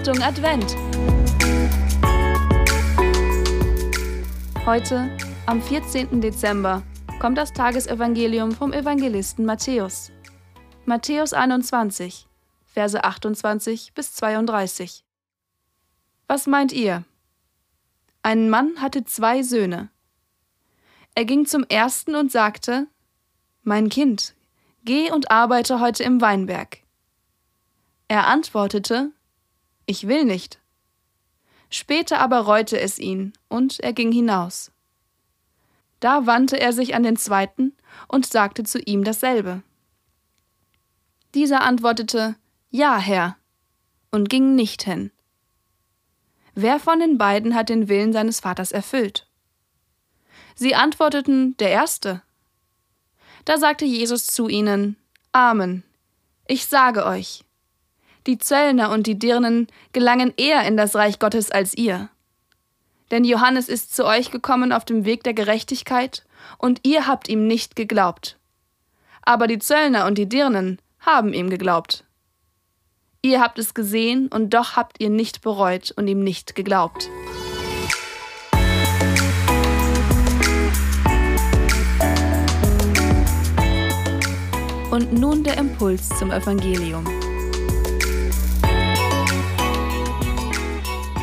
Achtung Advent! Heute, am 14. Dezember, kommt das Tagesevangelium vom Evangelisten Matthäus. Matthäus 21, Verse 28 bis 32. Was meint ihr? Ein Mann hatte zwei Söhne. Er ging zum ersten und sagte, Mein Kind, geh und arbeite heute im Weinberg. Er antwortete, Ich will nicht. Später aber reute es ihn, und er ging hinaus. Da wandte er sich an den zweiten und sagte zu ihm dasselbe. Dieser antwortete, Ja, Herr, und ging nicht hin. Wer von den beiden hat den Willen seines Vaters erfüllt? Sie antworteten, der Erste. Da sagte Jesus zu ihnen, Amen. Ich sage euch, die Zöllner und die Dirnen gelangen eher in das Reich Gottes als ihr. Denn Johannes ist zu euch gekommen auf dem Weg der Gerechtigkeit, und ihr habt ihm nicht geglaubt. Aber die Zöllner und die Dirnen haben ihm geglaubt. Ihr habt es gesehen, und doch habt ihr nicht bereut und ihm nicht geglaubt. Und nun der Impuls zum Evangelium.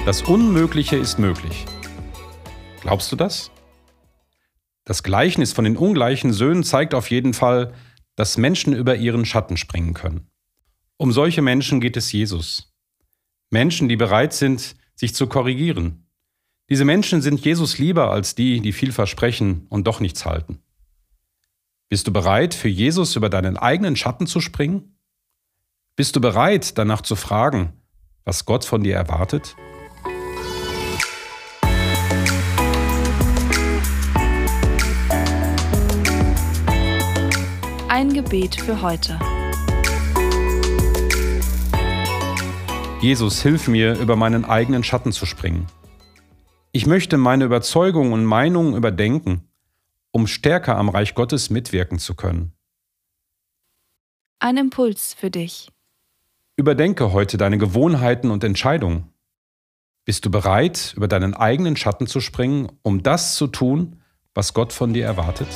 Das Unmögliche ist möglich. Glaubst du das? Das Gleichnis von den ungleichen Söhnen zeigt auf jeden Fall, dass Menschen über ihren Schatten springen können. Um solche Menschen geht es Jesus. Menschen, die bereit sind, sich zu korrigieren. Diese Menschen sind Jesus lieber als die, die viel versprechen und doch nichts halten. Bist du bereit, für Jesus über deinen eigenen Schatten zu springen? Bist du bereit, danach zu fragen, was Gott von dir erwartet? Ein Gebet für heute. Jesus, hilf mir, über meinen eigenen Schatten zu springen. Ich möchte meine Überzeugungen und Meinungen überdenken, um stärker am Reich Gottes mitwirken zu können. Ein Impuls für dich. Überdenke heute deine Gewohnheiten und Entscheidungen. Bist du bereit, über deinen eigenen Schatten zu springen, um das zu tun, was Gott von dir erwartet?